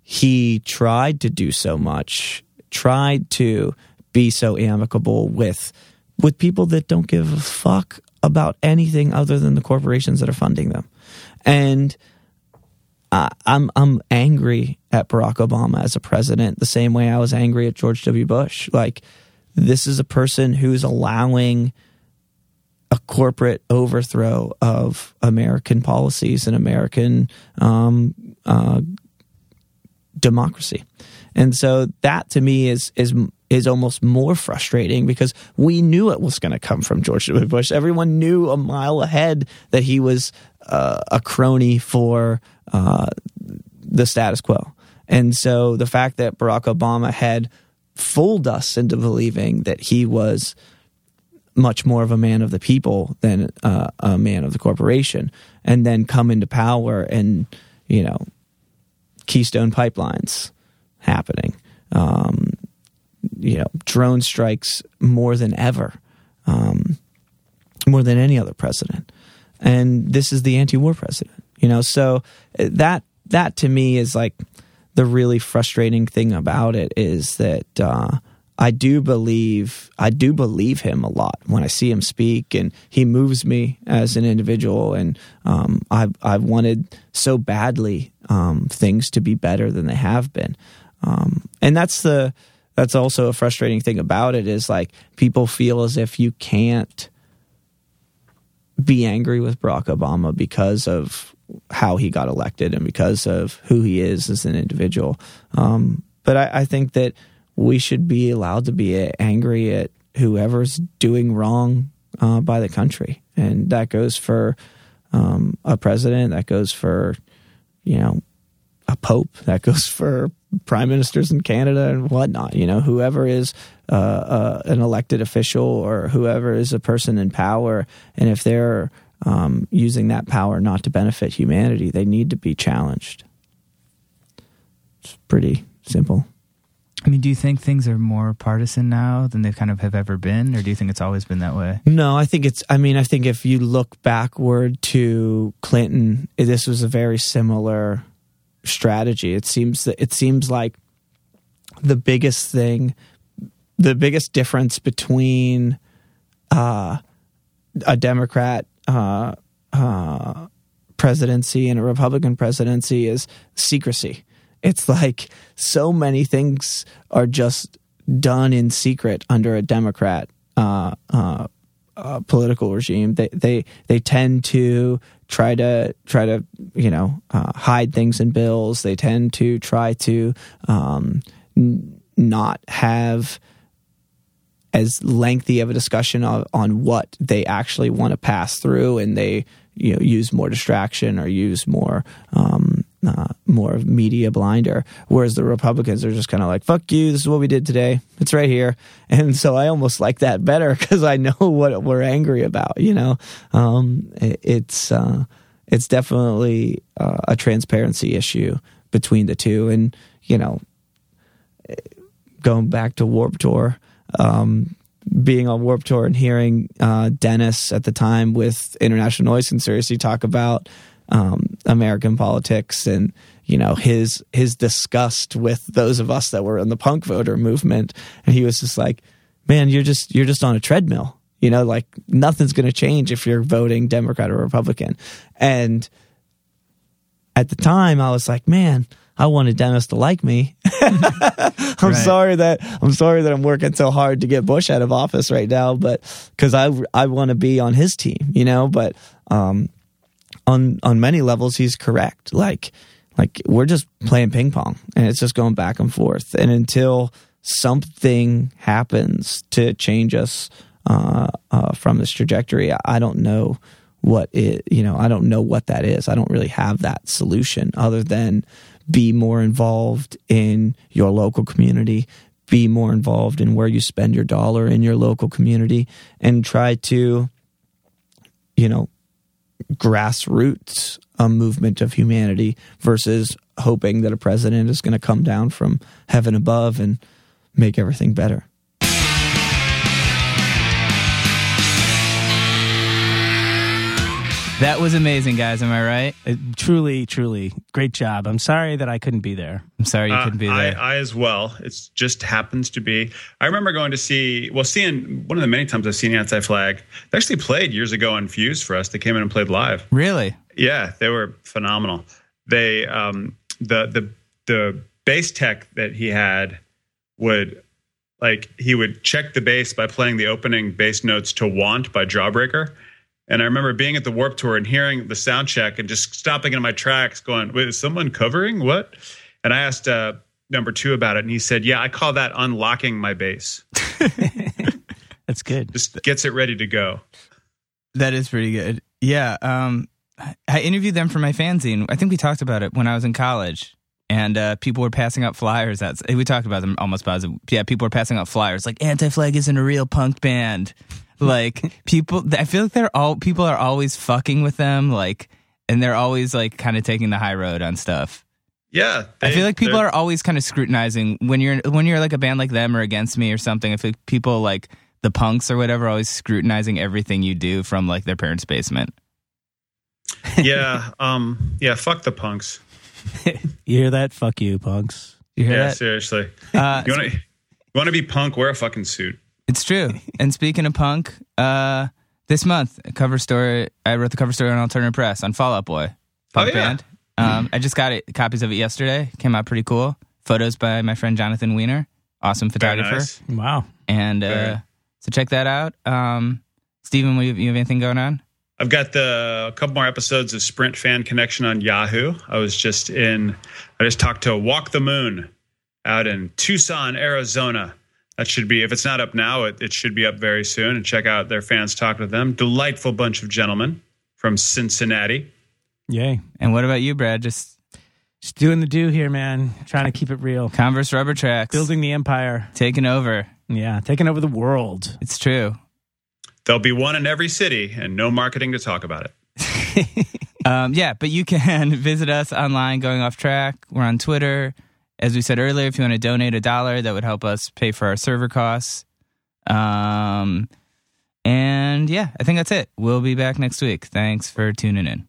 he tried to do so much, tried to be so amicable with with people that don't give a fuck about anything other than the corporations that are funding them. And I, I'm I'm angry at Barack Obama as a president the same way I was angry at George W. Bush. Like this is a person who's allowing a corporate overthrow of American policies and American um, uh, democracy. And so that to me is is is almost more frustrating because we knew it was going to come from George W. Bush. Everyone knew a mile ahead that he was uh, a crony for uh, the status quo. And so the fact that Barack Obama had fooled us into believing that he was much more of a man of the people than uh, a man of the corporation, and then come into power and you know Keystone pipelines happening, um, you know drone strikes more than ever, um, more than any other president, and this is the anti-war president. You know, so uh, that that to me is like the really frustrating thing about it is that uh, I do believe I do believe him a lot when I see him speak, and he moves me as an individual. And um, I've I've wanted so badly um, things to be better than they have been, um, and that's the that's also a frustrating thing about it is like people feel as if you can't be angry with Barack Obama because of how he got elected and because of who he is as an individual. Um, but I, I think that we should be allowed to be angry at whoever's doing wrong uh, by the country, and that goes for um, a president, that goes for you know a pope, that goes for prime ministers in Canada and whatnot. You know, whoever is uh, uh, an elected official or whoever is a person in power, and if they're um, using that power not to benefit humanity, they need to be challenged. It's pretty simple. I mean, do you think things are more partisan now than they kind of have ever been, or do you think it's always been that way? No, I think it's. I mean, I think if you look backward to Clinton, this was a very similar strategy. It seems that it seems like the biggest thing, the biggest difference between uh, a Democrat uh, uh, presidency and a Republican presidency is secrecy. It's like so many things are just done in secret under a Democrat uh, uh, uh, political regime. They they they tend to try to try to you know uh, hide things in bills. They tend to try to um, n- not have as lengthy of a discussion on, on what they actually want to pass through, and they you know use more distraction or use more um, uh, more of media blinder, whereas the Republicans are just kind of like, "Fuck you! This is what we did today. It's right here." And so I almost like that better because I know what we're angry about. You know, um, it, it's uh, it's definitely uh, a transparency issue between the two, and you know, going back to Warped Tour. Um, being on Warped Tour and hearing uh, Dennis at the time with International Noise Conspiracy talk about um, American politics and you know his his disgust with those of us that were in the punk voter movement, and he was just like, "Man, you're just you're just on a treadmill." You know, like nothing's going to change if you're voting Democrat or Republican. And at the time, I was like, man, I wanted Dennis to like me. I'm Right. sorry that I'm sorry that I'm working so hard to get Bush out of office right now, but because I I want to be on his team, you know. But um, on on many levels, he's correct. Like like we're just playing ping pong, and it's just going back and forth. And until something happens to change us uh, uh, from this trajectory, I- I don't know what it. You know, I don't know what that is. I don't really have that solution other than be more involved in your local community be more involved in where you spend your dollar in your local community and try to you know grassroots a movement of humanity versus hoping that a president is going to come down from heaven above and make everything better That was amazing, guys. Am I right? It, truly, truly, great job. I'm sorry that I couldn't be there. I'm sorry you Uh, couldn't be there. I as well. It just happens to be. I remember going to see, well, seeing one of the many times I've seen Anti Flag. They actually played years ago on Fuse for us. They came in and played live. really? Yeah, they were phenomenal. They um the the the bass tech that he had would like he would check the bass by playing the opening bass notes to Want by Jawbreaker. And I remember being at the Warped Tour and hearing the sound check and just stopping in my tracks, going, "Wait, is someone covering what?" And I asked uh, number two about it, and he said, "Yeah, I call that unlocking my bass. That's good. Just gets it ready to go." That is pretty good. Yeah. Um, I- I interviewed them for my fanzine. I think we talked about it when I was in college. And uh, people were passing out flyers. That's we talked about them almost positive. Yeah, people were passing out flyers like Anti Flag isn't a real punk band. Like people, I feel like they're all people are always fucking with them. Like, and they're always like kind of taking the high road on stuff. Yeah, I feel like people they're- always kind of scrutinizing when you're when you're like a band like them or against me or something. I feel like people like the punks or whatever always scrutinizing everything you do from like their parents' basement. yeah, um, yeah. Fuck the punks. You hear that? Fuck you, punks. You hear Yeah, that? seriously. Uh, You want to you want to be punk? Wear a fucking suit. It's true. and speaking of punk, uh, this month a cover story. I wrote the cover story on Alternative Press on Fall Out Boy, punk Oh, yeah. band. Um, I just got it, copies of it yesterday. Came out pretty cool. Photos by my friend Jonathan Weiner, awesome photographer. nice. Wow. And uh, so check that out. Um, Steven, what, you you have anything going on? I've got the a couple more episodes of Sprint Fan Connection on Yahoo. I was just in. I just talked to Walk the Moon out in Tucson, Arizona. That should be if it's not up now, it, it should be up very soon. And check out their fans. Talk to them. Delightful bunch of gentlemen from Cincinnati. Yay. And what about you, Brad? Just Just doing the do here, man. Trying to keep it real. Converse rubber tracks, Building the empire. taking over. Yeah. Taking over the world. It's true. There'll be one in every city, and no marketing to talk about it. Um, yeah, but you can visit us online, going off track. We're on Twitter. As we said earlier, if you want to donate a dollar, that would help us pay for our server costs. Um, and yeah, I think that's it. We'll be back next week. Thanks for tuning in.